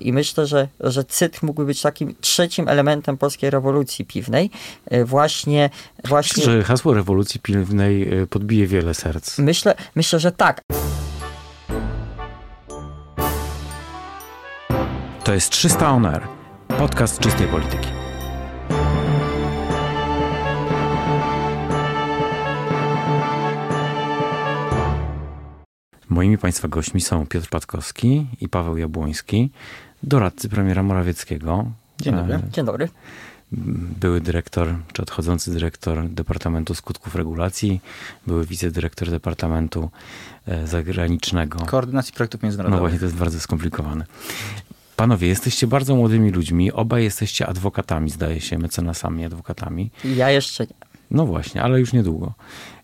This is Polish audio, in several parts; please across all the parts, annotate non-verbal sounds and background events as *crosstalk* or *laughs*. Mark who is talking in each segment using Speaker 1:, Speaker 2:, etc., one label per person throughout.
Speaker 1: I myślę, że, że cydr mógłby być takim trzecim elementem polskiej rewolucji piwnej. E, właśnie, właśnie.
Speaker 2: Myślę, że hasło rewolucji piwnej e, podbije wiele serc.
Speaker 1: Myślę, myślę, że tak.
Speaker 2: To jest 300 On Air, podcast czystej polityki. Moimi Państwa gośćmi są Piotr Patkowski i Paweł Jabłoński, doradcy premiera Morawieckiego.
Speaker 1: Dzień dobry. E, Dzień dobry.
Speaker 2: Były dyrektor, czy odchodzący dyrektor Departamentu Skutków Regulacji, były wicedyrektor Departamentu e, Zagranicznego.
Speaker 3: Koordynacji Projektów Międzynarodowych.
Speaker 2: No właśnie, to jest bardzo skomplikowane. Panowie, jesteście bardzo młodymi ludźmi, obaj jesteście adwokatami, zdaje się, mecenasami, adwokatami.
Speaker 1: Ja jeszcze nie.
Speaker 2: No właśnie, ale już niedługo.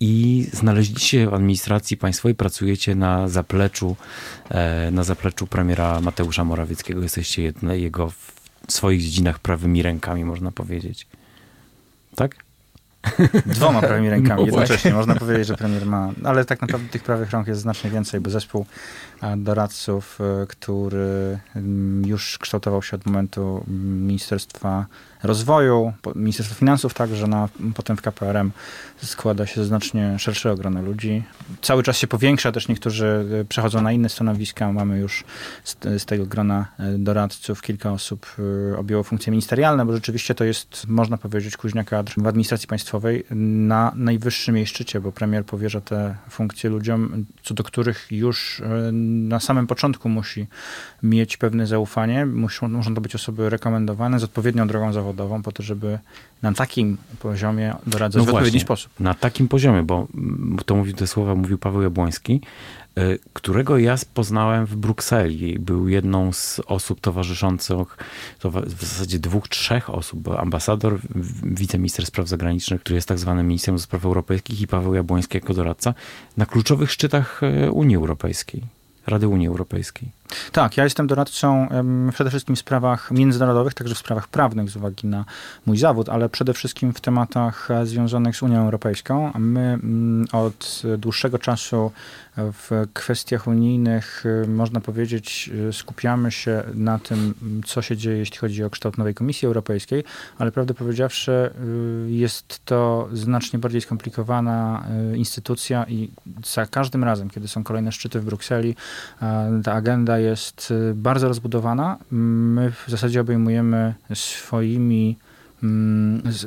Speaker 2: I znaleźliście w administracji państwowej, pracujecie na zapleczu, e, na zapleczu premiera Mateusza Morawieckiego. Jesteście jedne, jego w swoich dziedzinach prawymi rękami, można powiedzieć. Tak?
Speaker 3: Dwoma prawymi rękami *laughs* no jednocześnie. Można powiedzieć, że premier ma, ale tak naprawdę tych prawych rąk jest znacznie więcej, bo zespół doradców, e, który mm, już kształtował się od momentu Ministerstwa Rozwoju, Ministerstwa Finansów także, na, potem w KPRM składa się znacznie szersze grono ludzi. Cały czas się powiększa, też niektórzy e, przechodzą na inne stanowiska. Mamy już z, z tego grona e, doradców kilka osób objęło funkcje ministerialne, bo rzeczywiście to jest, można powiedzieć, kuźnia kadr w administracji państwowej na najwyższym jej szczycie, bo premier powierza te funkcje ludziom, co do których już na samym początku musi mieć pewne zaufanie, muszą, muszą to być osoby rekomendowane z odpowiednią drogą zawodową po to, żeby na takim poziomie doradzać no w odpowiedni sposób.
Speaker 2: Na takim poziomie, bo to mówił te słowa mówił Paweł Jabłoński, y, którego ja poznałem w Brukseli. Był jedną z osób towarzyszących, to w zasadzie dwóch, trzech osób. Ambasador, wiceminister spraw zagranicznych, który jest tak zwanym ministrem spraw europejskich i Paweł Jabłoński jako doradca na kluczowych szczytach y, Unii Europejskiej. Rady Unii Europejskiej.
Speaker 3: Tak, ja jestem doradcą przede wszystkim w sprawach międzynarodowych, także w sprawach prawnych z uwagi na mój zawód, ale przede wszystkim w tematach e, związanych z Unią Europejską. My mm, od dłuższego czasu w kwestiach unijnych, y, można powiedzieć, y, skupiamy się na tym, co się dzieje, jeśli chodzi o kształt nowej Komisji Europejskiej, ale prawdę powiedziawszy, jest to znacznie bardziej skomplikowana instytucja i za każdym razem, kiedy są kolejne szczyty w Brukseli, ta agenda jest bardzo rozbudowana. My w zasadzie obejmujemy swoimi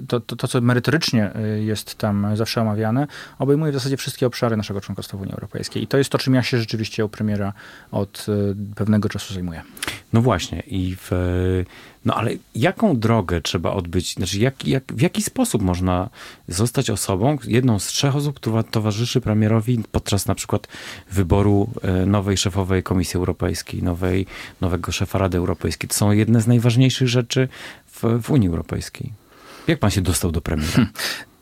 Speaker 3: to, to, to, co merytorycznie y, jest tam zawsze omawiane, obejmuje w zasadzie wszystkie obszary naszego członkostwa w Unii Europejskiej. I to jest to, czym ja się rzeczywiście u premiera od y, pewnego czasu zajmuję.
Speaker 2: No właśnie. I w, no ale jaką drogę trzeba odbyć? Znaczy, jak, jak, w jaki sposób można zostać osobą, jedną z trzech osób, która towarzyszy premierowi podczas na przykład wyboru e, nowej szefowej Komisji Europejskiej, nowej, nowego szefa Rady Europejskiej? To są jedne z najważniejszych rzeczy w, w Unii Europejskiej. Jak pan się dostał do premiera?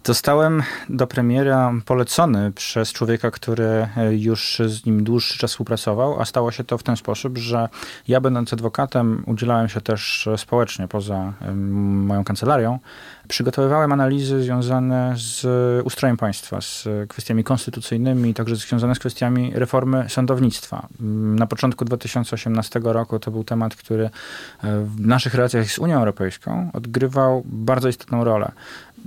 Speaker 3: Zostałem do premiera polecony przez człowieka, który e, już z nim dłuższy czas współpracował, a stało się to w ten sposób, że ja będąc adwokatem udzielałem się też społecznie poza moją kancelarią. Przygotowywałem analizy związane z ustrojem państwa, z kwestiami konstytucyjnymi, także związane z kwestiami reformy sądownictwa. Na początku 2018 roku to był temat, który e, w naszych relacjach z Unią Europejską odgrywał bardzo istotną rolę.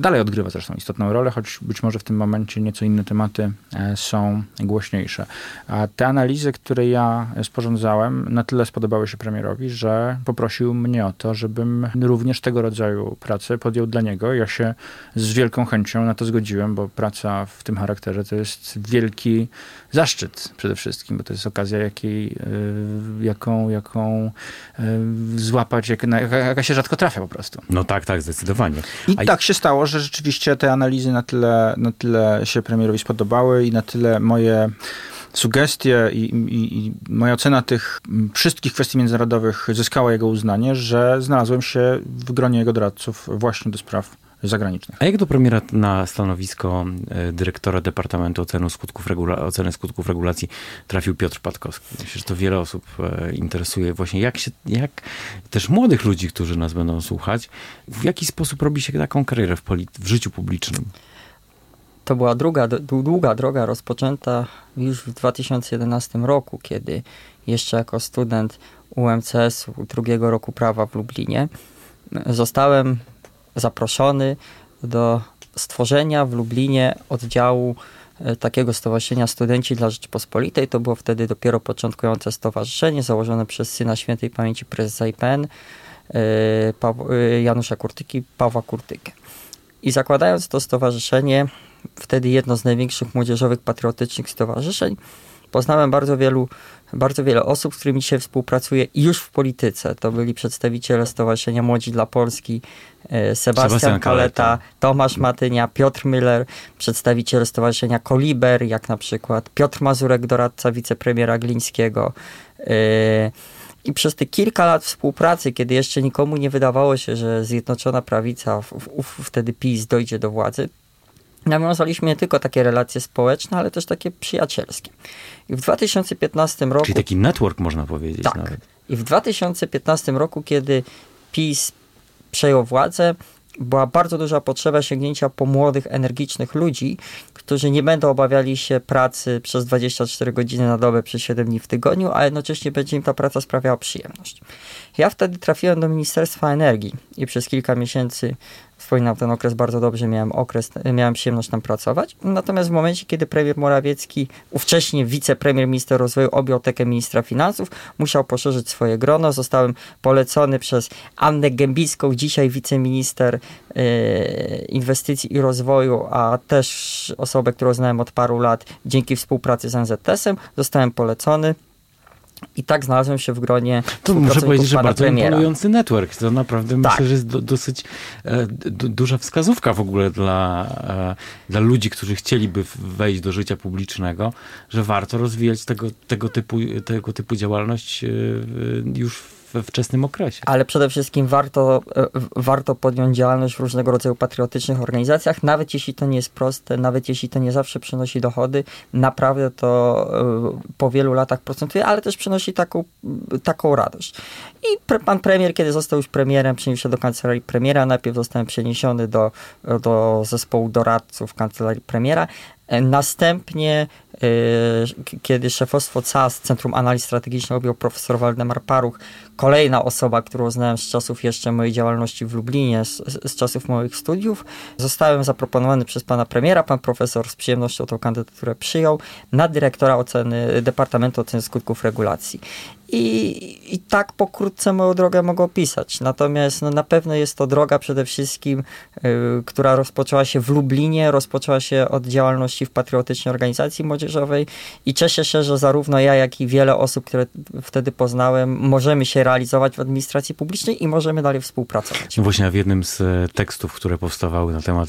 Speaker 3: Dalej odgrywa zresztą istotną rolę, choć być może w tym momencie nieco inne tematy e, są głośniejsze. A te analizy, które ja sporządzałem, na tyle spodobały się premierowi, że poprosił mnie o to, żebym również tego rodzaju pracę podjął dla niego. Ja się z wielką chęcią na to zgodziłem, bo praca w tym charakterze to jest wielki zaszczyt przede wszystkim, bo to jest okazja, jakiej, e, jaką, jaką e, złapać, jaka się rzadko trafia po prostu.
Speaker 2: No tak, tak, zdecydowanie.
Speaker 3: I A tak się stało, że rzeczywiście te analizy na tyle, na tyle się premierowi spodobały i na tyle moje sugestie i, i, i, moja ocena tych wszystkich kwestii międzynarodowych zyskała jego uznanie, że znalazłem się w gronie jego doradców właśnie do spraw zagranicznych.
Speaker 2: A jak do premiera na stanowisko e, dyrektora Departamentu Oceny Skutków, Regula Oceny Skutków Regulacji trafił Piotr Patkowski? Myślę, że to wiele osób e, interesuje właśnie, jak się, jak też młodych ludzi, którzy nas będą słuchać, w jaki sposób robi się taką karierę w, w życiu publicznym?
Speaker 1: to była druga, długa droga rozpoczęta już w 2011 roku, kiedy jeszcze jako student UMCS-u drugiego roku prawa w Lublinie zostałem zaproszony do stworzenia w Lublinie oddziału e, takiego stowarzyszenia Studenci dla Rzeczypospolitej. To było wtedy dopiero początkujące stowarzyszenie założone przez syna świętej pamięci prezesa IPN e, e, Janusza Kurtyki, Pawła Kurtykę. I zakładając to stowarzyszenie, wtedy jedno z największych młodzieżowych patriotycznych stowarzyszeń, poznałem bardzo wielu, bardzo wiele osób, z którymi dzisiaj współpracuję już w polityce. To byli przedstawiciele Stowarzyszenia Młodzi dla Polski, e, Sebastian, Sebastian Kaleta, Kaleta, Tomasz Matynia, Piotr Miller, przedstawiciele Stowarzyszenia Koliber, jak na przykład Piotr Mazurek, doradca wicepremiera Glińskiego. E, I przez te kilka lat współpracy, kiedy jeszcze nikomu nie wydawało się, że Zjednoczona Prawica, wtedy PiS, dojdzie do władzy, nawiązaliśmy nie tylko takie relacje społeczne, ale też takie przyjacielskie. I w 2015 roku...
Speaker 2: Czyli taki network można powiedzieć
Speaker 1: tak.
Speaker 2: nawet.
Speaker 1: I w 2015 roku, kiedy PiS przejął władzę, była bardzo duża potrzeba sięgnięcia po młodych, energicznych ludzi, którzy nie będą obawiali się pracy przez 24 godziny na dobę, przez 7 dni w tygodniu, a jednocześnie będzie im ta praca sprawiała przyjemność. Ja wtedy trafiłem do Ministerstwa Energii i przez kilka miesięcy wspominam ten okres bardzo dobrze, miałem okres, miałem przyjemność tam pracować. Natomiast w momencie, kiedy premier Morawiecki, ówcześnie wicepremier, minister rozwoju, objął tekę ministra finansów, musiał poszerzyć swoje grono. Zostałem polecony przez Annę Gębicką, dzisiaj wiceminister yy, inwestycji i rozwoju, a też osobę, którą znałem od paru lat dzięki współpracy z NZS-em. Zostałem polecony i tak znalazłem się w gronie.
Speaker 2: To muszę powiedzieć, że bardzo premiera. imponujący network. To naprawdę tak. myślę, że jest do, dosyć e, duża wskazówka w ogóle dla, e, dla ludzi, którzy chcieliby wejść do życia publicznego, że warto rozwijać tego, tego, typu, tego typu działalność e, już w we wczesnym okresie.
Speaker 1: Ale przede wszystkim warto, e, warto podjąć działalność w różnego rodzaju patriotycznych organizacjach, nawet jeśli to nie jest proste, nawet jeśli to nie zawsze przynosi dochody, naprawdę to e, po wielu latach procentuje, ale też przynosi taką, taką radość. I pan premier, kiedy został już premierem, przeniósł się do kancelarii premiera, najpierw zostałem przeniesiony do, do zespołu doradców kancelarii premiera, Następnie, y, kiedy szefostwo CAS, Centrum Analiz Strategicznych, objął profesor Waldemar Paruch, kolejna osoba, którą znałem z czasów jeszcze mojej działalności w Lublinie, z, z czasów moich studiów, zostałem zaproponowany przez pana premiera. Pan profesor z przyjemnością tą kandydaturę przyjął na dyrektora oceny Departamentu Oceny Skutków Regulacji. I, I tak pokrótce moją drogę mogę opisać. Natomiast no, na pewno jest to droga przede wszystkim, y, która rozpoczęła się w Lublinie, rozpoczęła się od działalności w patriotycznej organizacji młodzieżowej i cieszę się, że zarówno ja, jak i wiele osób, które wtedy poznałem, możemy się realizować w administracji publicznej i możemy dalej współpracować.
Speaker 2: Właśnie w jednym z e, tekstów, które powstawały na temat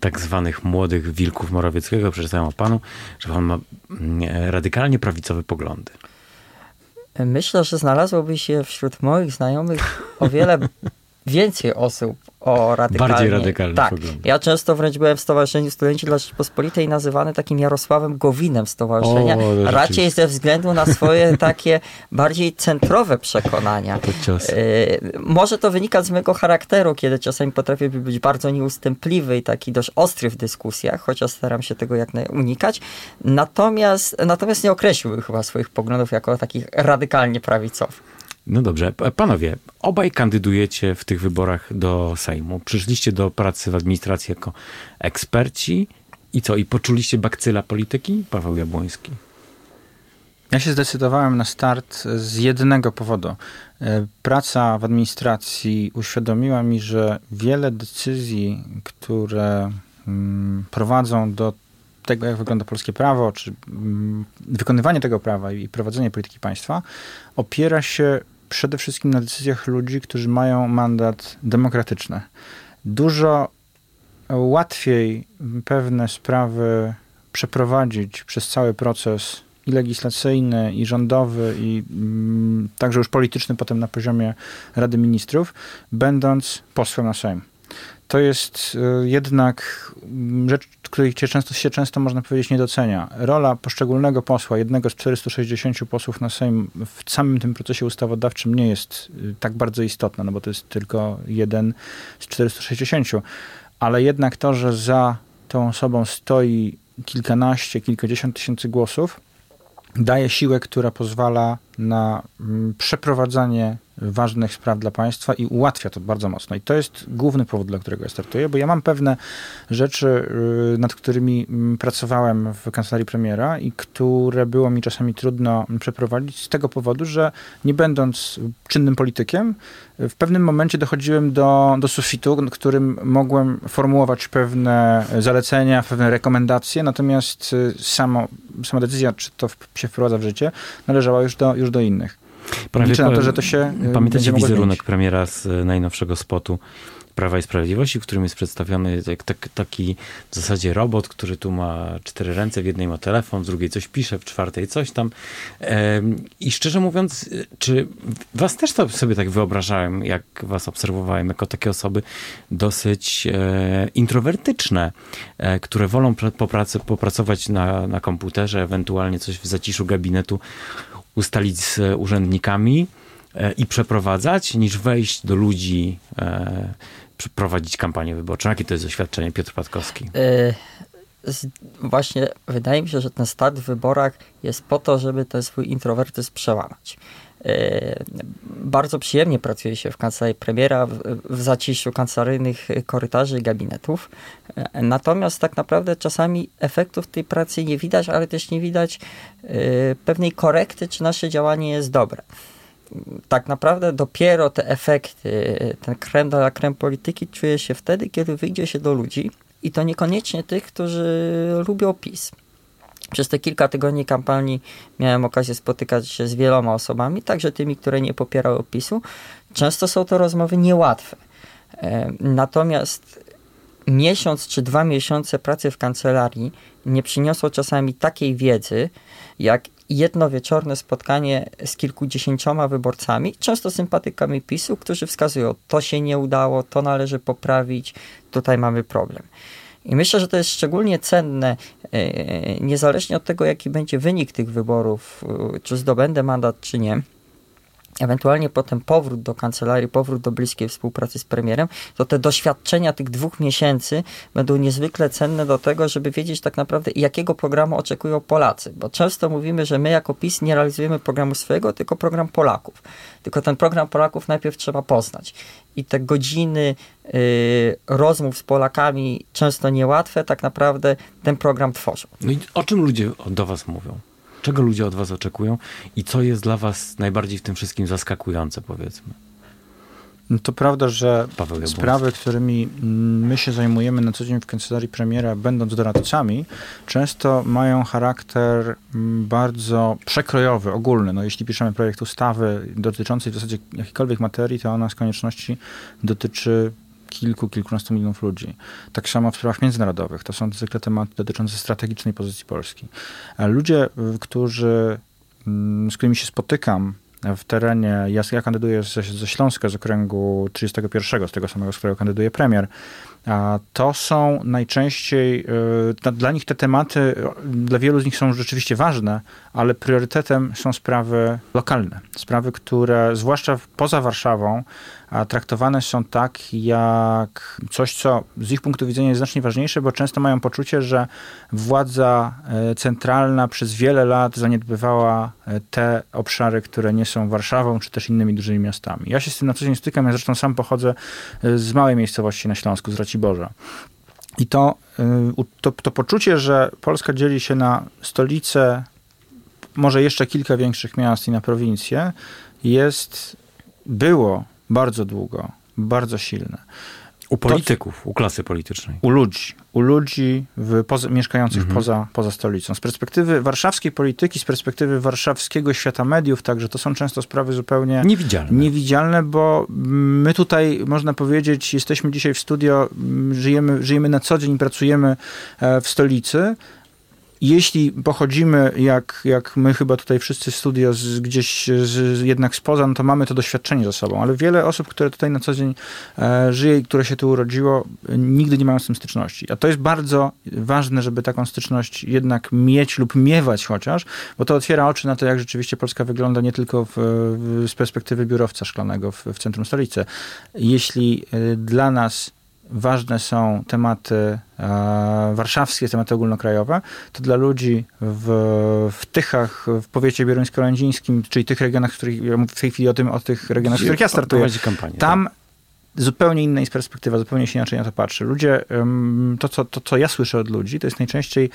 Speaker 2: tak zwanych młodych wilków Morawieckiego, przeczytałem o panu, że pan ma mm, e, radykalnie prawicowe poglądy.
Speaker 1: Myślę, że znalazłoby się wśród moich znajomych o wiele *laughs* więcej osób o radykalnie.
Speaker 2: Bardziej radykalny
Speaker 1: Tak. Poglądy. Ja często wręcz byłem w Stowarzyszeniu Studenci dla Rzeczypospolitej nazywany takim Jarosławem Gowinem stowarzyszenia. O, raczej ze względu na swoje *laughs* takie bardziej centrowe przekonania. To. Y, może to wynika z mojego charakteru, kiedy czasami potrafię być bardzo nieustępliwy i taki dość ostry w dyskusjach, chociaż staram się tego jak unikać. Natomiast, natomiast nie określiłbym chyba swoich poglądów jako takich radykalnie prawicowych.
Speaker 2: No dobrze, panowie, obaj kandydujecie w tych wyborach do Sejmu. Przyszliście do pracy w administracji jako eksperci i co, i poczuliście bakcyla polityki? Paweł Jabłoński.
Speaker 3: Ja się zdecydowałem na start z jednego powodu. E, praca w administracji uświadomiła mi, że wiele decyzji, które mm, prowadzą do tego, jak wygląda polskie prawo, czy mm, wykonywanie tego prawa i prowadzenie polityki państwa, opiera się przede wszystkim na decyzjach ludzi, którzy mają mandat demokratyczny. Dużo łatwiej pewne sprawy przeprowadzić przez cały proces i legislacyjny, i rządowy, i mm, także już polityczny potem na poziomie Rady Ministrów, będąc posłem na Sejm to jest y, jednak rzecz, której często, się często, można powiedzieć, nie docenia. Rola poszczególnego posła, jednego z 460 posłów na Sejm w samym tym procesie ustawodawczym nie jest y, tak bardzo istotna, no bo to jest tylko jeden z 460. Ale jednak to, że za tą osobą stoi kilkanaście, kilkadziesiąt tysięcy głosów, daje siłę, która pozwala na mm, przeprowadzanie ważnych spraw dla państwa i ułatwia to bardzo mocno. I to jest główny powód, dla którego ja startuję, bo ja mam pewne rzeczy, y, nad którymi mm, pracowałem w kancelarii premiera i które było mi czasami trudno przeprowadzić z tego powodu, że nie będąc czynnym politykiem, w pewnym momencie dochodziłem do, do sufitu, którym mogłem formułować pewne zalecenia, pewne rekomendacje, natomiast y, samo, sama decyzja, czy to się wprowadza w życie, należała już do, już do innych.
Speaker 2: Prawie
Speaker 3: Liczę na to, że to się. y,
Speaker 2: Pamiętacie wizerunek premiera z e, najnowszego spotu Prawa i Sprawiedliwości, w którym jest przedstawiony jak tak, taki w zasadzie robot, który tu ma cztery ręce, w jednej ma telefon, w drugiej coś pisze, w czwartej coś tam. I szczerze mówiąc, e, czy was też to sobie tak wyobrażałem, jak was obserwowałem, jako takie osoby dosyć e, introwertyczne, e, które wolą popracować na, na komputerze, ewentualnie coś w zaciszu gabinetu ustalić z urzędnikami e, i przeprowadzać, niż wejść do ludzi, e, przeprowadzić kampanię wyborczą. Jakie to jest doświadczenie, Piotr Patkowski?
Speaker 1: Z, właśnie wydaje mi się, że ten start w wyborach jest po to, żeby ten swój introwertyzm przełamać. Y, Bardzo przyjemnie pracuje się w kancelarii premiera, w, w zaciszu kancelaryjnych korytarzy i gabinetów. Y, Natomiast tak naprawdę czasami efektów tej pracy nie widać, ale też nie widać y, pewnej korekty, czy nasze działanie jest dobre tak naprawdę dopiero te efekty, ten krem de la creme polityki czuje się wtedy, kiedy wyjdzie się do ludzi i to niekoniecznie tych, którzy lubią PiS. Przez te kilka tygodni kampanii miałem okazję spotykać się z wieloma osobami, także tymi, które nie popierały PiSu. Często są to rozmowy niełatwe. E, Natomiast miesiąc czy dwa miesiące pracy w kancelarii nie przyniosło czasami takiej wiedzy, jak jedno wieczorne spotkanie z kilkudziesięcioma wyborcami, często sympatykami PiSu, którzy wskazują, to się nie udało, to należy poprawić, tutaj mamy problem. I myślę, że to jest szczególnie cenne, e, niezależnie od tego, jaki będzie wynik tych wyborów, e, czy zdobędę mandat, czy nie. Ewentualnie potem powrót do kancelarii, powrót do bliskiej współpracy z premierem, to te doświadczenia tych dwóch miesięcy będą niezwykle cenne do tego, żeby wiedzieć tak naprawdę, jakiego programu oczekują Polacy. Bo często mówimy, że my jako PiS nie realizujemy programu swojego, tylko program Polaków. Tylko ten program Polaków najpierw trzeba poznać. I te godziny y, rozmów z Polakami, często niełatwe, tak naprawdę ten program tworzą.
Speaker 2: No i o czym ludzie do was mówią? Czego ludzie od was oczekują i co jest dla was najbardziej w tym wszystkim zaskakujące, powiedzmy?
Speaker 3: No To prawda, że sprawy, którymi my się zajmujemy na co dzień w kancelarii premiera, będąc doradcami, często mają charakter mm, bardzo przekrojowy, ogólny. No, jeśli piszemy projekt ustawy dotyczącej w zasadzie jakiejkolwiek materii, to ona z konieczności dotyczy kilku, kilkunastu milionów ludzi. Tak samo w sprawach międzynarodowych. To są zwykle tematy dotyczące strategicznej pozycji Polski. Ludzie, którzy, mm, z którymi się spotykam w terenie, ja, ja kandyduję ze, ze Śląska, z okręgu 31, z tego samego, z którego kandyduje premier, to są najczęściej, y, dla- nich te tematy, y, dla wielu z nich są rzeczywiście ważne, ale priorytetem są sprawy lokalne. Sprawy, które zwłaszcza poza Warszawą traktowane są tak jak coś, co z ich punktu widzenia jest znacznie ważniejsze, bo często mają poczucie, że władza e, centralna przez wiele lat zaniedbywała e, te obszary, które nie są Warszawą, czy też innymi dużymi miastami. Ja się z tym na co dzień stykam, ja zresztą sam pochodzę e, z małej miejscowości na Śląsku, z Raciborza. I to, to, to poczucie, że Polska dzieli się na stolicę, może jeszcze kilka większych miast i na prowincje, jest, było bardzo długo, bardzo silne.
Speaker 2: U polityków, u klasy politycznej.
Speaker 3: U ludzi, u ludzi w, poza, mieszkających
Speaker 2: Mhm.
Speaker 3: poza, poza stolicą. Z perspektywy warszawskiej polityki, z perspektywy warszawskiego świata mediów, także to są często sprawy zupełnie
Speaker 2: Niewidzialne.
Speaker 3: niewidzialne, bo my tutaj, można powiedzieć, jesteśmy dzisiaj w studio, m, żyjemy, żyjemy na co dzień, pracujemy e, w stolicy. Jeśli pochodzimy, jak, jak my chyba tutaj wszyscy w studio, z, gdzieś z, jednak spoza, no to mamy to doświadczenie ze sobą, ale wiele osób, które tutaj na co dzień e, żyje i które się tu urodziło, e, nigdy nie mają z tym styczności. A to jest bardzo ważne, żeby taką styczność jednak mieć lub miewać chociaż, bo to otwiera oczy na to, jak rzeczywiście Polska wygląda nie tylko w, w, z perspektywy biurowca szklanego w, w centrum stolicy. Jeśli y, dla nas ważne są tematy e, warszawskie, tematy ogólnokrajowe, to dla ludzi w, w Tychach, w powiecie bieruńsko-lędzińskim, czyli tych regionach, w których, ja mówię w tej chwili o, tym, o tych regionach, w których ja startuję,
Speaker 2: kampanię,
Speaker 3: tam
Speaker 2: tak.
Speaker 3: zupełnie inna jest perspektywa, zupełnie się inaczej na to patrzy. Ludzie, to co, to co ja słyszę od ludzi, to jest najczęściej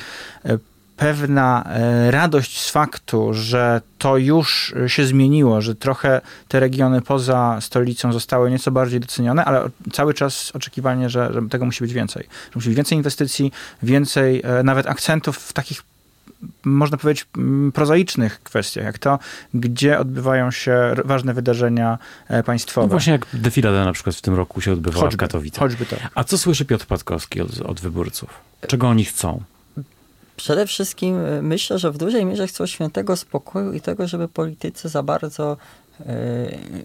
Speaker 3: e, pewna e, radość z faktu, że to już się zmieniło, że trochę te regiony poza stolicą zostały nieco bardziej docenione, ale cały czas oczekiwanie, że, że tego musi być więcej. Że musi być więcej inwestycji, więcej e, nawet akcentów w takich można powiedzieć, prozaicznych kwestiach, jak to, gdzie odbywają się ważne wydarzenia e, państwowe. No
Speaker 2: właśnie jak defilada na przykład w tym roku się odbywała choćby, w Katowicach.
Speaker 3: Choćby to.
Speaker 2: A co słyszy Piotr Patkowski od, od wyborców? Czego oni chcą?
Speaker 1: Przede wszystkim e, myślę, że w dużej mierze chcą świętego spokoju i tego, żeby politycy za bardzo e,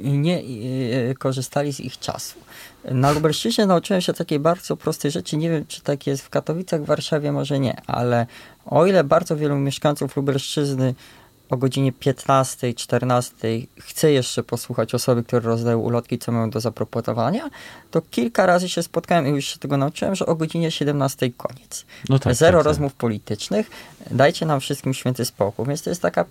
Speaker 1: nie e, korzystali z ich czasu. Na Lubelszczyźnie nauczyłem się takiej bardzo prostej rzeczy. Nie wiem, czy tak jest w Katowicach, w Warszawie, może nie, ale o ile bardzo wielu mieszkańców Lubelszczyzny o godzinie 15, 14 chcę jeszcze posłuchać osoby, które rozdają ulotki, co mają do zaproponowania, to kilka razy się spotkałem i już się tego nauczyłem, że o godzinie 17 koniec. No tak, Zero tak, tak. rozmów tak. politycznych. Dajcie nam wszystkim święty spokój. Więc to jest taka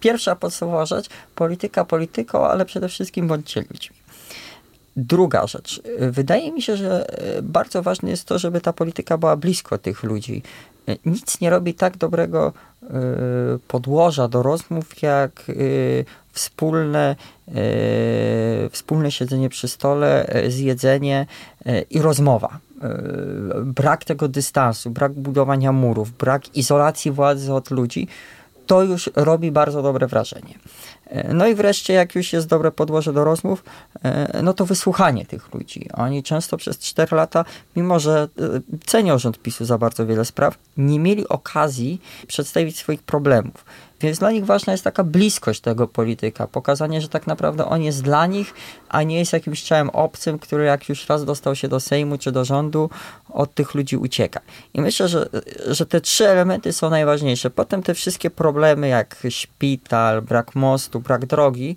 Speaker 1: pierwsza podstawowa rzecz. Polityka polityką, ale przede wszystkim bądźcie ludźmi. Druga rzecz. Wydaje mi się, że bardzo ważne jest to, żeby ta polityka była blisko tych ludzi. Nic nie robi tak dobrego y, podłoża do rozmów, jak y, wspólne, wspólne siedzenie przy stole, zjedzenie i rozmowa. Brak tego dystansu, brak budowania murów, brak izolacji władzy od ludzi, to już robi bardzo dobre wrażenie. No i wreszcie, jak już jest dobre podłoże do rozmów, e, no to wysłuchanie tych ludzi. Oni często przez 4 lata, mimo że e, cenią rząd PiSu za bardzo wiele spraw, nie mieli okazji przedstawić swoich problemów. Więc dla nich ważna jest taka bliskość tego polityka, pokazanie, że tak naprawdę on jest dla nich, a nie jest jakimś ciałem obcym, który jak już raz dostał się do Sejmu czy do rządu, od tych ludzi ucieka. I myślę, że, że te trzy elementy są najważniejsze. Potem te wszystkie problemy jak szpital, brak mostu, brak drogi,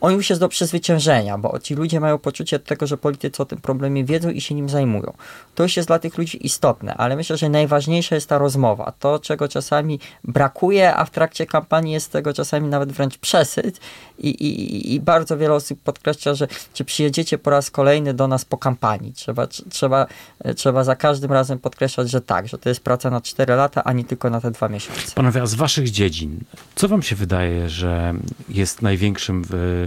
Speaker 1: on już jest do przezwyciężenia, bo ci ludzie mają poczucie tego, że politycy o tym problemie wiedzą i się nim zajmują. To już jest dla tych ludzi istotne, ale myślę, że najważniejsza jest ta rozmowa. To, czego czasami brakuje, a w trakcie kampanii jest tego czasami nawet wręcz przesyt i, i, i bardzo wiele osób podkreśla, że czy przyjedziecie po raz kolejny do nas po kampanii. Trzeba, trzeba, trzeba za każdym razem podkreślać, że tak, że to jest praca na 4 lata, a nie tylko na te dwa miesiące.
Speaker 2: Panowie, a z waszych dziedzin, co wam się wydaje, że jest największym w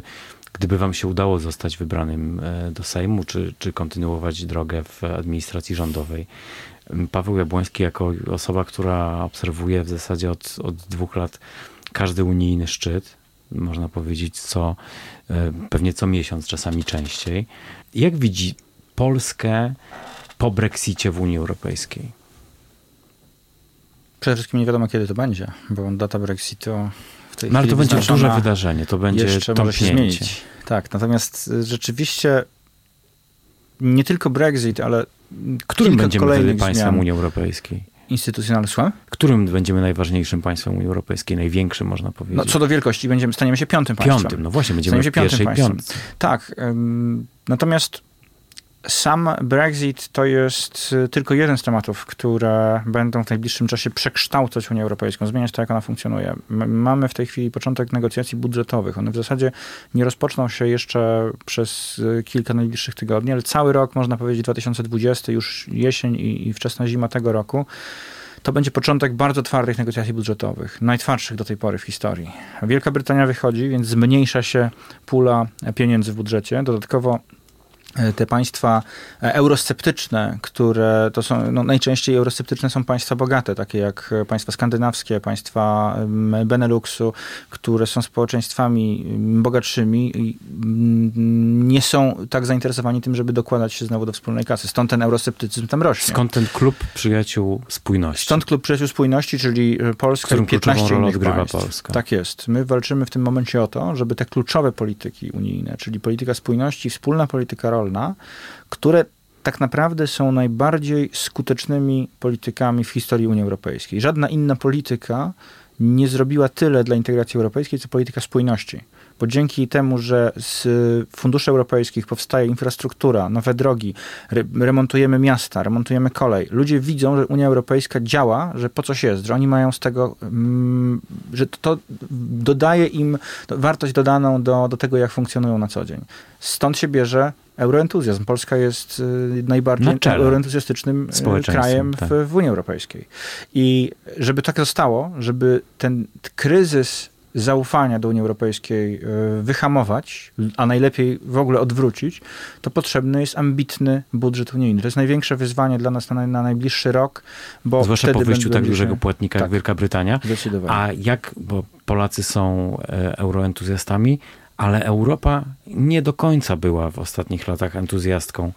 Speaker 2: gdyby wam się udało zostać wybranym e, do Sejmu, czy, czy kontynuować drogę w administracji rządowej. Paweł Jabłoński jako osoba, która obserwuje w zasadzie od, od dwóch lat każdy unijny szczyt, można powiedzieć co, e, pewnie co miesiąc, czasami częściej. Jak widzi Polskę po Brexicie w Unii Europejskiej?
Speaker 3: Przede wszystkim nie wiadomo, kiedy to będzie, bo data Brexitu
Speaker 2: tej No ale to będzie duże wydarzenie, to będzie
Speaker 3: jeszcze może się zmienić. Tak, natomiast y, rzeczywiście nie tylko Brexit, ale
Speaker 2: Którym będziemy wtedy państwem Unii Europejskiej?
Speaker 3: Instytucjonalny, słucham?
Speaker 2: Którym będziemy najważniejszym państwem Unii Europejskiej, największym można powiedzieć?
Speaker 3: No, co do wielkości będziemy, staniemy się piątym państwem.
Speaker 2: Piątym, no właśnie, będziemy staniemy się piątym państwem.
Speaker 3: Tak, ym, natomiast sam Brexit to jest y, tylko jeden z tematów, które będą w najbliższym czasie przekształcać Unię Europejską, zmieniać to, jak ona funkcjonuje. Mamy w tej chwili początek negocjacji budżetowych. One w zasadzie nie rozpoczną się jeszcze przez y, kilka najbliższych tygodni, ale cały rok, można powiedzieć 2020, już jesień i, i wczesna zima tego roku, to będzie początek bardzo twardych negocjacji budżetowych, najtwardszych do tej pory w historii. Wielka Brytania wychodzi, więc zmniejsza się pula pieniędzy w budżecie. Dodatkowo te państwa e, eurosceptyczne, które to są, no najczęściej eurosceptyczne są państwa bogate, takie jak państwa skandynawskie, państwa Beneluxu, które są społeczeństwami bogatszymi i nie są tak zainteresowani tym, żeby dokładać się znowu do wspólnej kasy. Stąd ten eurosceptycyzm tam rośnie.
Speaker 2: Skąd ten klub przyjaciół spójności?
Speaker 3: Stąd klub przyjaciół spójności, czyli Polska i 15 innych państw.
Speaker 2: Polska.
Speaker 3: Tak jest. My walczymy w tym momencie o to, żeby te kluczowe polityki unijne, czyli polityka spójności, wspólna polityka rolna, które tak naprawdę są najbardziej skutecznymi politykami w historii Unii Europejskiej. Żadna inna polityka nie zrobiła tyle dla integracji europejskiej, co polityka spójności. bo dzięki temu, że z funduszy europejskich powstaje infrastruktura, nowe drogi, re remontujemy miasta, remontujemy kolej, ludzie widzą, że Unia Europejska działa, że po coś jest, że oni mają z tego, mm, że to dodaje im wartość dodaną do, do tego, jak funkcjonują na co dzień. Stąd się bierze euroentuzjazm. Polska jest y, najbardziej euroentuzjastycznym y, krajem tak. w, w Unii Europejskiej. I żeby tak zostało, żeby ten kryzys zaufania do Unii Europejskiej y, wyhamować, a najlepiej w ogóle odwrócić, to potrzebny jest ambitny budżet unijny. To jest największe wyzwanie dla nas na, na najbliższy rok, bo
Speaker 2: Zwłaszcza po wyjściu tak dużego płatnika tak, jak Wielka Brytania. A jak, bo Polacy są e, euroentuzjastami, ale Europa nie do końca była w ostatnich latach entuzjastką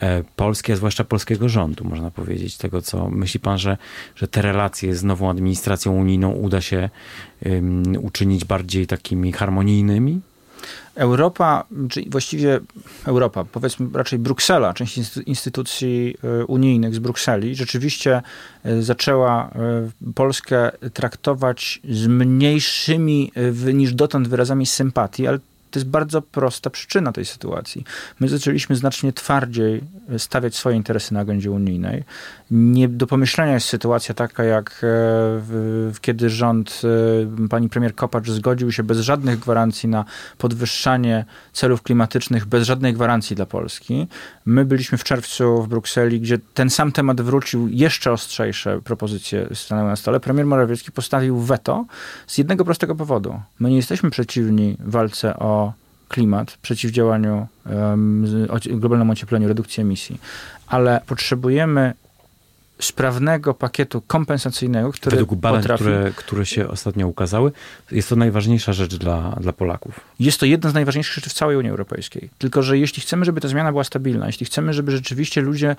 Speaker 2: e, Polski, a zwłaszcza polskiego rządu, można powiedzieć. Tego, co myśli pan, że, że te relacje z nową administracją unijną uda się um, uczynić bardziej takimi harmonijnymi?
Speaker 3: Europa, czyli właściwie Europa, powiedzmy raczej Bruksela, część instytucji e, unijnych z Brukseli, rzeczywiście e, zaczęła e, Polskę traktować z mniejszymi niż dotąd wyrazami sympatii, ale to jest bardzo prosta przyczyna tej sytuacji. My zaczęliśmy znacznie twardziej stawiać swoje interesy na agendzie unijnej. Nie do pomyślenia jest sytuacja taka, jak e, w, kiedy rząd e, pani premier Kopacz zgodził się bez żadnych gwarancji na podwyższanie celów klimatycznych, bez żadnej gwarancji dla Polski. My byliśmy w czerwcu w Brukseli, gdzie ten sam temat wrócił, jeszcze ostrzejsze propozycje stanęły na stole. Premier Morawiecki postawił weto z jednego prostego powodu. My nie jesteśmy przeciwni walce o klimat, przeciwdziałaniu globalnemu ociepleniu, redukcji emisji, ale potrzebujemy sprawnego pakietu kompensacyjnego, który
Speaker 2: Według badań, potrafi... które, które się ostatnio ukazały, jest to najważniejsza rzecz dla, dla Polaków.
Speaker 3: Jest to jedna z najważniejszych rzeczy w całej Unii Europejskiej. Tylko, że jeśli chcemy, żeby ta zmiana była stabilna, jeśli chcemy, żeby rzeczywiście ludzie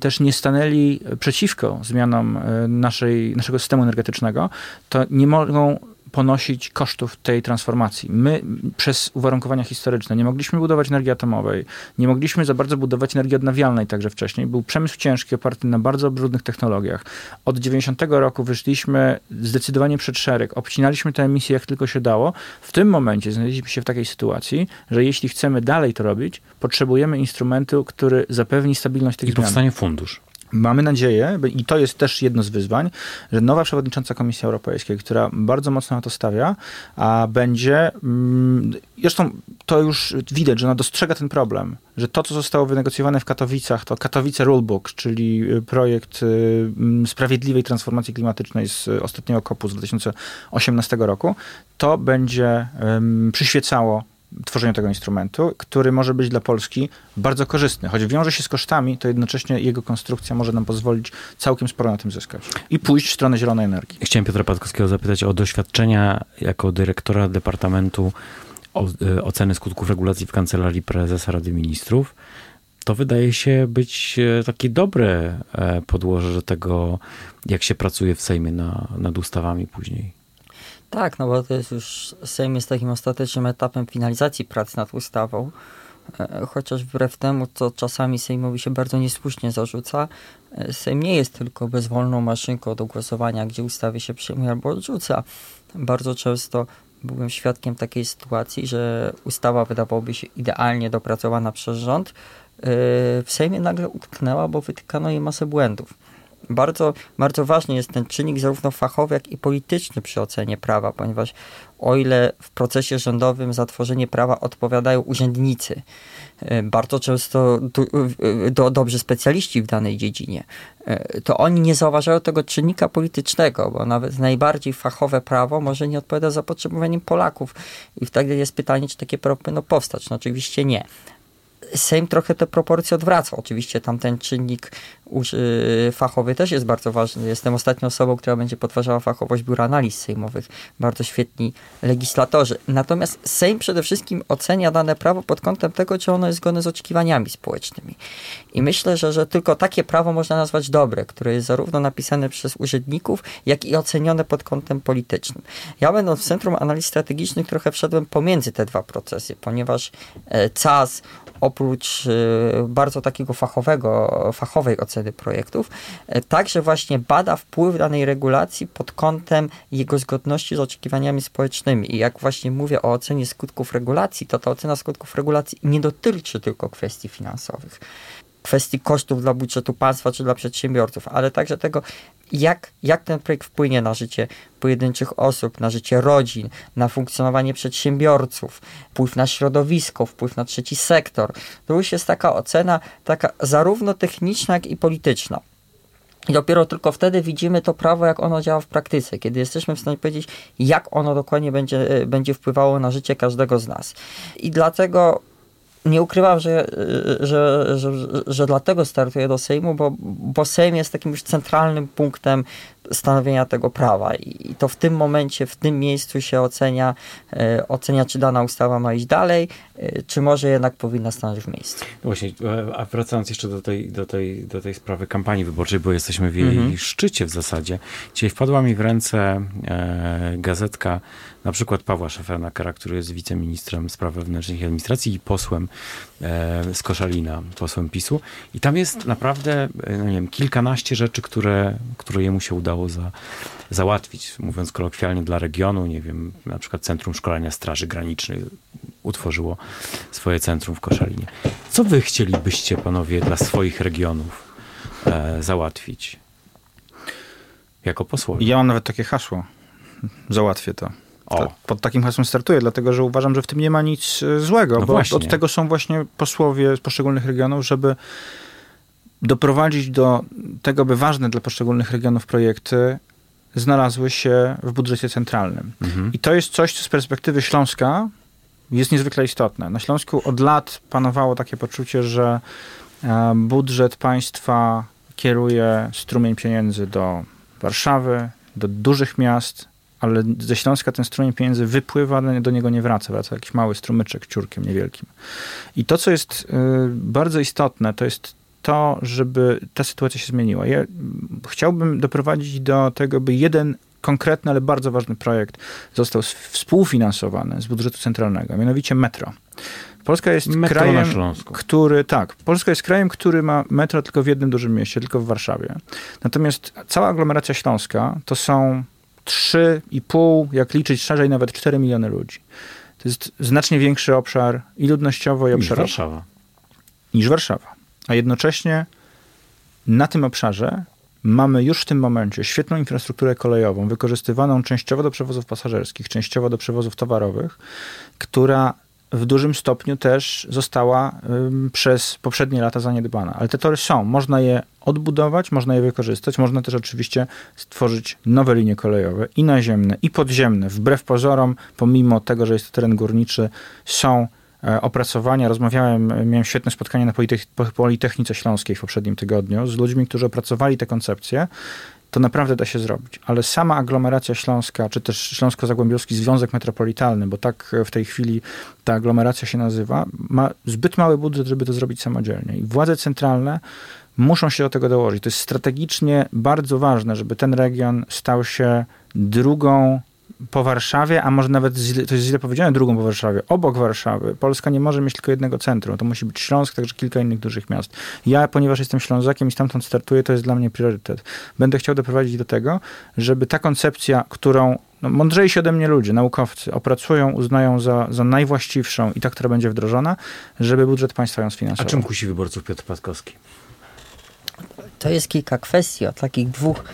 Speaker 3: też nie stanęli przeciwko zmianom naszej, naszego systemu energetycznego, to nie mogą ponosić kosztów tej transformacji. My przez uwarunkowania historyczne nie mogliśmy budować energii atomowej, nie mogliśmy za bardzo budować energii odnawialnej także wcześniej. Był przemysł ciężki, oparty na bardzo brudnych technologiach. Od 90 roku wyszliśmy zdecydowanie przed szereg, obcinaliśmy te emisje jak tylko się dało. W tym momencie znaleźliśmy się w takiej sytuacji, że jeśli chcemy dalej to robić, potrzebujemy instrumentu, który zapewni stabilność tych
Speaker 2: I
Speaker 3: zmian.
Speaker 2: I powstanie fundusz.
Speaker 3: Mamy nadzieję, i to jest też jedno z wyzwań, że nowa przewodnicząca Komisji Europejskiej, która bardzo mocno na to stawia, a będzie, mm, zresztą to już widać, że ona dostrzega ten problem, że to, co zostało wynegocjowane w Katowicach, to Katowice Rulebook, czyli y, projekt y, mm, sprawiedliwej transformacji klimatycznej z ostatniego kopu z 2018 roku, to będzie przyświecało tworzeniu tego instrumentu, który może być dla Polski bardzo korzystny. Choć wiąże się z kosztami, to jednocześnie jego konstrukcja może nam pozwolić całkiem sporo na tym zyskać i pójść w stronę zielonej energii.
Speaker 2: Chciałem Piotra Patkowskiego zapytać o doświadczenia jako dyrektora Departamentu e, Oceny Skutków Regulacji w Kancelarii Prezesa Rady Ministrów. To wydaje się być e, takie dobre e, podłoże do tego, jak się pracuje w Sejmie na, nad ustawami później.
Speaker 1: Tak, no bo to jest już, Sejm jest takim ostatecznym etapem finalizacji prac nad ustawą, e, chociaż wbrew temu, co czasami Sejmowi się bardzo niesłusznie zarzuca, e, Sejm nie jest tylko bezwolną maszynką do głosowania, gdzie ustawy się przyjmuje albo odrzuca. Bardzo często byłem świadkiem takiej sytuacji, że ustawa wydawałoby się idealnie dopracowana przez rząd, e, w Sejmie nagle utknęła, bo wytykano jej masę błędów bardzo, bardzo ważny jest ten czynnik zarówno fachowy, jak i polityczny przy ocenie prawa, ponieważ o ile w procesie rządowym za tworzenie prawa odpowiadają urzędnicy, e, bardzo często do, do, dobrzy specjaliści w danej dziedzinie, e, to oni nie zauważają tego czynnika politycznego, bo nawet najbardziej fachowe prawo może nie odpowiada zapotrzebowaniem Polaków. I wtedy jest pytanie, czy takie prawo powinno powstać. No oczywiście nie. Sejm trochę te proporcje odwraca. Oczywiście tam ten czynnik fachowy też jest bardzo ważny. Jestem ostatnią osobą, która będzie podważała fachowość Biura Analiz Sejmowych. Bardzo świetni legislatorzy. Natomiast Sejm przede wszystkim ocenia dane prawo pod kątem tego, czy ono jest zgodne z oczekiwaniami społecznymi. I myślę, że, że tylko takie prawo można nazwać dobre, które jest zarówno napisane przez urzędników, jak i ocenione pod kątem politycznym. Ja będąc w Centrum Analiz Strategicznych trochę wszedłem pomiędzy te dwa procesy, ponieważ e, CAS oprócz bardzo takiego fachowego, fachowej oceny projektów, także właśnie bada wpływ danej regulacji pod kątem jego zgodności z oczekiwaniami społecznymi. I jak właśnie mówię o ocenie skutków regulacji, to ta ocena skutków regulacji nie dotyczy tylko kwestii finansowych kwestii kosztów dla budżetu państwa czy dla przedsiębiorców, ale także tego, jak, jak ten projekt wpłynie na życie pojedynczych osób, na życie rodzin, na funkcjonowanie przedsiębiorców, wpływ na środowisko, wpływ na trzeci sektor. To już jest taka ocena, taka zarówno techniczna, jak i polityczna. I dopiero tylko wtedy widzimy to prawo, jak ono działa w praktyce, kiedy jesteśmy w stanie powiedzieć, jak ono dokładnie będzie, będzie wpływało na życie każdego z nas. I dlatego nie ukrywam, że, że, że, że, dlatego startuję do Sejmu, bo, bo Sejm jest takim już centralnym punktem stanowienia tego prawa i to w tym momencie, w tym miejscu się ocenia, e, ocenia czy dana ustawa ma iść dalej, e, czy może jednak powinna stanąć w miejscu.
Speaker 2: Właśnie, e, a wracając jeszcze do tej, do tej, do tej sprawy kampanii wyborczej, bo jesteśmy w jej mhm. szczycie w zasadzie. Dzisiaj wpadła mi w ręce gazetka na przykład Pawła Szefernakera, który jest wiceministrem spraw wewnętrznych i administracji i posłem z Koszalina, posłem PiSu. I tam jest naprawdę, no nie wiem, kilkanaście rzeczy, które, które jemu się udało za, załatwić, mówiąc kolokwialnie dla regionu, nie wiem, na przykład Centrum Szkolenia Straży Granicznej utworzyło swoje centrum w Koszalinie. Co wy chcielibyście, panowie, dla swoich regionów e, załatwić? Jako posłowie.
Speaker 3: Ja mam nawet takie hasło. Załatwię to. O. Pod takim hasłem startuję, dlatego że uważam, że w tym nie ma nic e, złego, no bo właśnie. od tego są właśnie posłowie z poszczególnych regionów, żeby doprowadzić do tego, by ważne dla poszczególnych regionów projekty znalazły się w budżecie centralnym. Mhm. I to jest coś, co z perspektywy Śląska jest niezwykle istotne. Na Śląsku od lat panowało takie poczucie, że e, budżet państwa kieruje strumień pieniędzy do Warszawy, do dużych miast, ale ze Śląska ten strumień pieniędzy wypływa, do niego nie wraca, wraca jakiś mały strumyczek ciurkiem niewielkim. I to, co jest y, bardzo istotne, to jest to, żeby ta sytuacja się zmieniła. Ja chciałbym doprowadzić do tego, by jeden konkretny, ale bardzo ważny projekt został współfinansowany z budżetu centralnego, mianowicie metro. Polska jest metro krajem, który tak, Polska jest krajem, który ma metro tylko w jednym dużym mieście, tylko w Warszawie. Natomiast cała aglomeracja śląska to są 3,5, jak liczyć szerzej, nawet 4 miliony ludzi. To jest znacznie większy obszar i ludnościowo, i obszarowo.
Speaker 2: Niż Warszawa.
Speaker 3: Niż Warszawa. A jednocześnie na tym obszarze mamy już w tym momencie świetną infrastrukturę kolejową, wykorzystywaną częściowo do przewozów pasażerskich, częściowo do przewozów towarowych, która w dużym stopniu też została przez poprzednie lata zaniedbana. Ale te tory są, można je odbudować, można je wykorzystać, można też oczywiście stworzyć nowe linie kolejowe i naziemne, i podziemne. Wbrew pozorom, pomimo tego, że jest to teren górniczy, są opracowania. Rozmawiałem, miałem świetne spotkanie na Politechnice Śląskiej w poprzednim tygodniu z ludźmi, którzy opracowali te koncepcje to naprawdę da się zrobić. Ale sama aglomeracja śląska, czy też Śląsko-Zagłębiowski Związek Metropolitalny, bo tak w tej chwili ta aglomeracja się nazywa, ma zbyt mały budżet, żeby to zrobić samodzielnie. I władze centralne muszą się do tego dołożyć. To jest strategicznie bardzo ważne, żeby ten region stał się drugą po Warszawie, a może nawet, to jest źle powiedziane, drugą po Warszawie, obok Warszawy. Polska nie może mieć tylko jednego centrum. To musi być Śląsk, także kilka innych dużych miast. Ja, ponieważ jestem Ślązakiem i stamtąd startuję, to jest dla mnie priorytet. Będę chciał doprowadzić do tego, żeby ta koncepcja, którą no, mądrzejsi ode mnie ludzie, naukowcy, opracują, uznają za, za najwłaściwszą i ta, która będzie wdrożona, żeby budżet państwa ją sfinansował.
Speaker 2: A czym kusi wyborców Piotr Patkowski?
Speaker 1: To jest kilka kwestii. O takich dwóch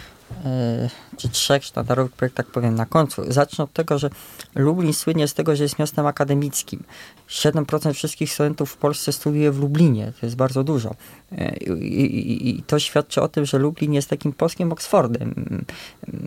Speaker 1: czy trzech sztandarowych projektach powiem na końcu. Zacznę od tego, że Lublin słynie z tego, że jest miastem akademickim. 7% wszystkich studentów w Polsce studiuje w Lublinie. To jest bardzo dużo. E, I, i, I, to świadczy o tym, że Lublin jest takim polskim Oksfordem.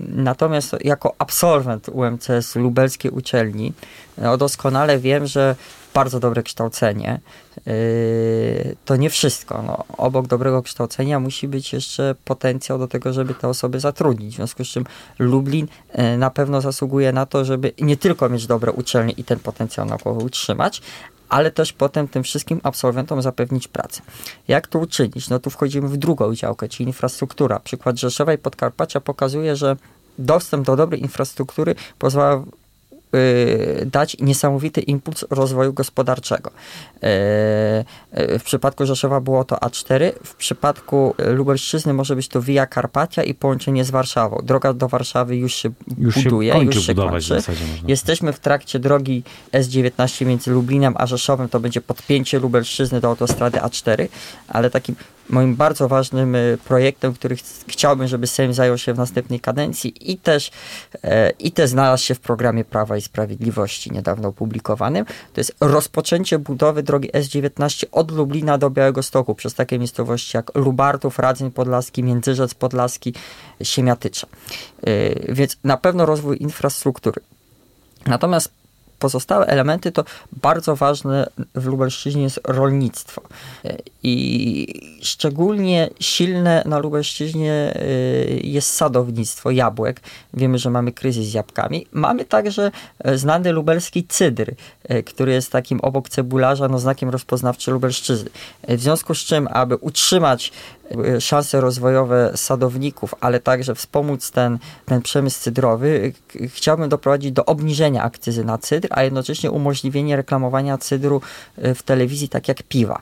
Speaker 1: Natomiast jako absolwent UMCS lubelskiej uczelni no doskonale wiem, że bardzo dobre kształcenie. Yy, to nie wszystko. No, obok dobrego kształcenia musi być jeszcze potencjał do tego, żeby te osoby zatrudnić. W związku z czym Lublin yy, na pewno zasługuje na to, żeby nie tylko mieć dobre uczelnie i ten potencjał naukowy utrzymać, ale też potem tym wszystkim absolwentom zapewnić pracę. Jak to uczynić? No tu wchodzimy w drugą działkę, czyli infrastruktura. Przykład Rzeszowa i Podkarpacia pokazuje, że dostęp do dobrej infrastruktury pozwala dać niesamowity impuls rozwoju gospodarczego. Y, W przypadku Rzeszowa było to A4, w przypadku Lubelszczyzny może być to Via Carpatia i połączenie z Warszawą. Droga do Warszawy już się już buduje,
Speaker 2: się
Speaker 1: już się
Speaker 2: budować
Speaker 1: kończy. Jesteśmy w trakcie drogi S19 między Lublinem a Rzeszowem, to będzie podpięcie Lubelszczyzny do autostrady A4, ale takim moim bardzo ważnym e, projektem, który ch chciałbym, żeby Sejm zajął się w następnej kadencji i też, e, i też znalazł się w programie Prawa i Sprawiedliwości niedawno opublikowanym, to jest rozpoczęcie budowy drogi S19 od Lublina do Białego Stoku przez takie miejscowości jak Lubartów, Radzyń Podlaski, Międzyrzec Podlaski, Siemiatycza. E, więc na pewno rozwój infrastruktury. Natomiast pozostałe elementy to bardzo ważne w Lubelszczyźnie jest rolnictwo. I szczególnie silne na Lubelszczyźnie y, jest sadownictwo jabłek. Wiemy, że mamy kryzys z jabłkami. Mamy także e, znany lubelski cydr, e, który jest takim obok cebularza no, znakiem rozpoznawczym Lubelszczyzny. W związku z czym, aby utrzymać szanse rozwojowe sadowników, ale także wspomóc ten, ten przemysł cydrowy, chciałbym doprowadzić do obniżenia akcyzy na cydr, a jednocześnie umożliwienie reklamowania cydru w telewizji tak jak piwa.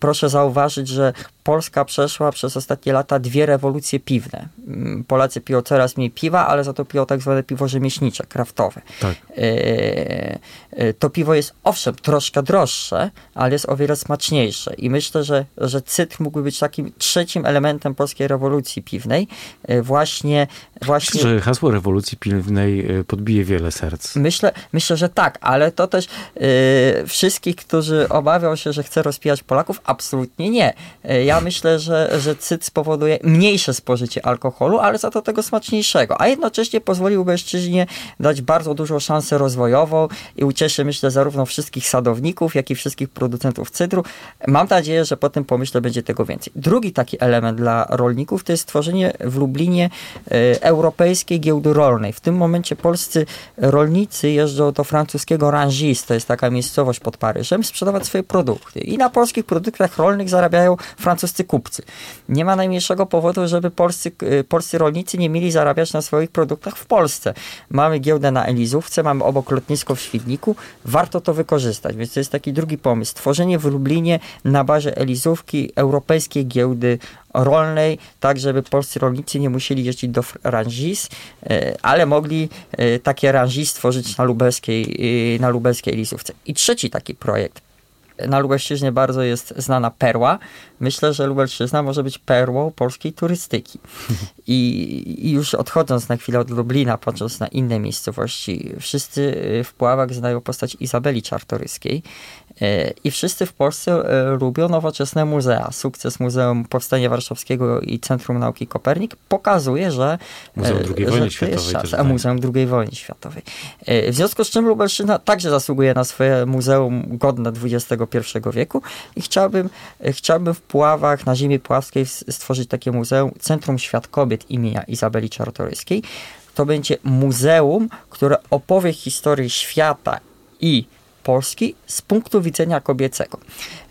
Speaker 1: Proszę zauważyć, że Polska przeszła przez ostatnie lata dwie rewolucje piwne. Mm, Polacy piją coraz mniej piwa, ale za to piją tak zwane piwo rzemieślnicze, kraftowe. Tak. E, e, to piwo jest owszem troszkę droższe, ale jest o wiele smaczniejsze. I myślę, że, że cytr mógłby być takim trzecim elementem polskiej rewolucji piwnej. E, właśnie, właśnie...
Speaker 2: Myślę, że hasło rewolucji piwnej podbije wiele serc.
Speaker 1: Myślę, myślę że tak, ale to też wszystkich, którzy obawiał się, że chce rozpijać Polaków, absolutnie nie. Ja ja myślę, że, że cyt spowoduje mniejsze spożycie alkoholu, ale za to tego smaczniejszego, a jednocześnie pozwolił mężczyźnie dać bardzo dużą szansę rozwojową i ucieszy, myślę, zarówno wszystkich sadowników, jak i wszystkich producentów cydru. Mam nadzieję, że po tym pomyśle będzie tego więcej. Drugi taki element dla rolników to jest stworzenie w Lublinie e, europejskiej giełdy rolnej. W tym momencie polscy rolnicy jeżdżą do francuskiego Rangis, to jest taka miejscowość pod Paryżem, sprzedawać swoje produkty. I na polskich produktach rolnych zarabiają francuscy kupcy. Nie ma najmniejszego powodu, żeby polscy, y, polscy rolnicy nie mieli zarabiać na swoich produktach w Polsce. Mamy giełdę na Elizówce, mamy obok lotnisko w Świdniku, warto to wykorzystać, więc to jest taki drugi pomysł. Tworzenie w Lublinie na bazie Elizówki europejskiej giełdy rolnej, tak żeby polscy rolnicy nie musieli jeździć do Rangis, y, ale mogli y, takie Rangis stworzyć na lubelskiej, na lubelskiej Elizówce. I trzeci taki projekt na Lubelszczyźnie bardzo jest znana perła. Myślę, że Lubelszczyzna może być perłą polskiej turystyki. I, I, już odchodząc na chwilę od Lublina, patrząc na inne miejscowości, wszyscy w Puławach znają postać Izabeli Czartoryskiej. E, I wszyscy w Polsce e, lubią nowoczesne muzea. Sukces Muzeum Powstania Warszawskiego i Centrum Nauki Kopernik pokazuje, że
Speaker 2: Muzeum e, II wojny
Speaker 1: światowej a Muzeum II wojny światowej. W związku z czym Lubelszczyzna także zasługuje na swoje muzeum godne XXI wieku i chciałbym, chciałbym w Puławach, na ziemi puławskiej stworzyć takie muzeum Centrum Świat Kobiet imienia Izabeli Czartoryskiej. To będzie muzeum, które opowie historię świata i Polski z punktu widzenia kobiecego.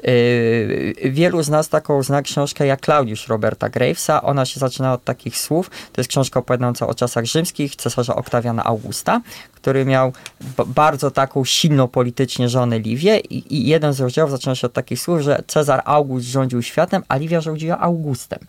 Speaker 1: Yy, wielu z nas taką zna książkę jak Klaudiusz Roberta Gravesa. Ona się zaczyna od takich słów. To jest książka opowiadająca o czasach rzymskich cesarza Oktawiana Augusta, który miał bardzo taką silną politycznie żonę Liwię i, i, jeden z rozdziałów zaczyna się od takich słów, że Cezar August rządził światem, a Liwia rządziła Augustem.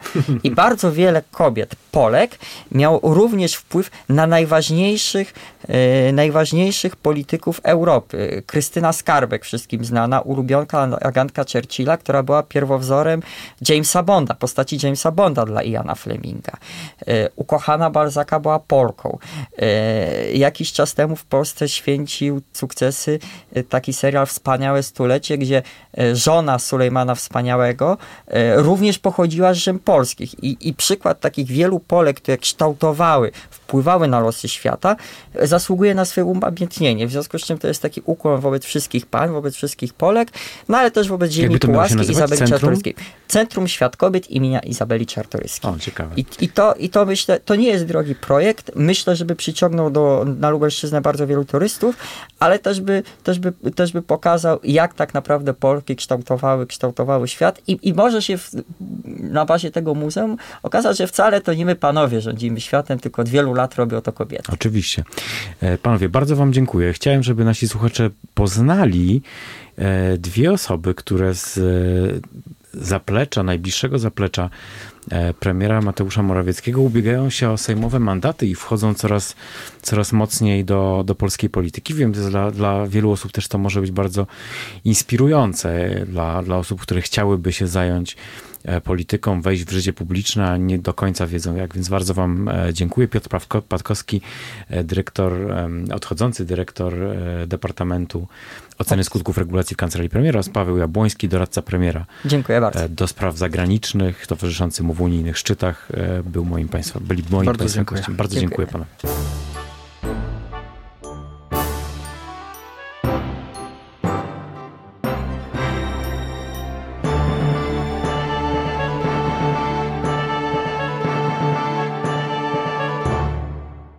Speaker 1: I *laughs* bardzo wiele kobiet, Polek, miał również wpływ na najważniejszych, yy, najważniejszych polityków Europy. Krystyna Skarbek, wszystkim znana, ulubionka agentka Churchilla, która była pierwowzorem Jamesa Bonda, postaci Jamesa Bonda dla Iana Fleminga. E, ukochana Balzaka była Polką. E, jakiś czas temu w Polsce święcił sukcesy e, taki serial Wspaniałe Stulecie, gdzie żona Sulejmana Wspaniałego również pochodziła z Rzym Polskich. I, I przykład takich wielu Polek, które kształtowały, wpływały na losy świata, zasługuje na swoje umamiętnienie. W związku z czym to jest taki ukłon wobec wszystkich pań, wobec wszystkich Polek, no ale też wobec ziemi Pułaskiej Izabeli Centrum? Czartoryskiej. Centrum Świat Kobiet imienia Izabeli Czartoryskiej.
Speaker 2: O, ciekawe.
Speaker 1: I, I, to, I to myślę, to nie jest drogi projekt. Myślę, żeby przyciągnął do, na Lubelszczyznę bardzo wielu turystów, ale też by, też by, też by pokazał, jak tak naprawdę Polki kształtowały, kształtowały świat i, i może się w, na bazie tego muzeum okazać, że wcale to nie my panowie rządzimy światem, tylko od wielu lat robią to kobiety.
Speaker 2: Oczywiście. E, panowie, bardzo wam dziękuję. Chciałem, żeby nasi słuchacze poznali e, dwie osoby, które z zaplecza, najbliższego zaplecza E, premiera Mateusza Morawieckiego ubiegają się o sejmowe mandaty i wchodzą coraz, coraz mocniej do, do polskiej polityki. Wiem, że dla, dla wielu osób też to może być bardzo inspirujące, dla, dla osób, które chciałyby się zająć E, polityką, wejść w życie publiczne, a nie do końca wiedzą jak. Więc bardzo Wam e, dziękuję. Piotr Patkowski, e, dyrektor, odchodzący dyrektor Departamentu Oceny Skutków Regulacji w Kancelarii Premiera oraz Paweł Jabłoński, doradca premiera.
Speaker 1: Dziękuję bardzo.
Speaker 2: Do spraw zagranicznych, towarzyszący mu w unijnych szczytach, był moim państwa, byli moim
Speaker 3: bardzo
Speaker 2: państwem
Speaker 3: dziękuję.
Speaker 2: Bardzo dziękuję, dziękuję panu.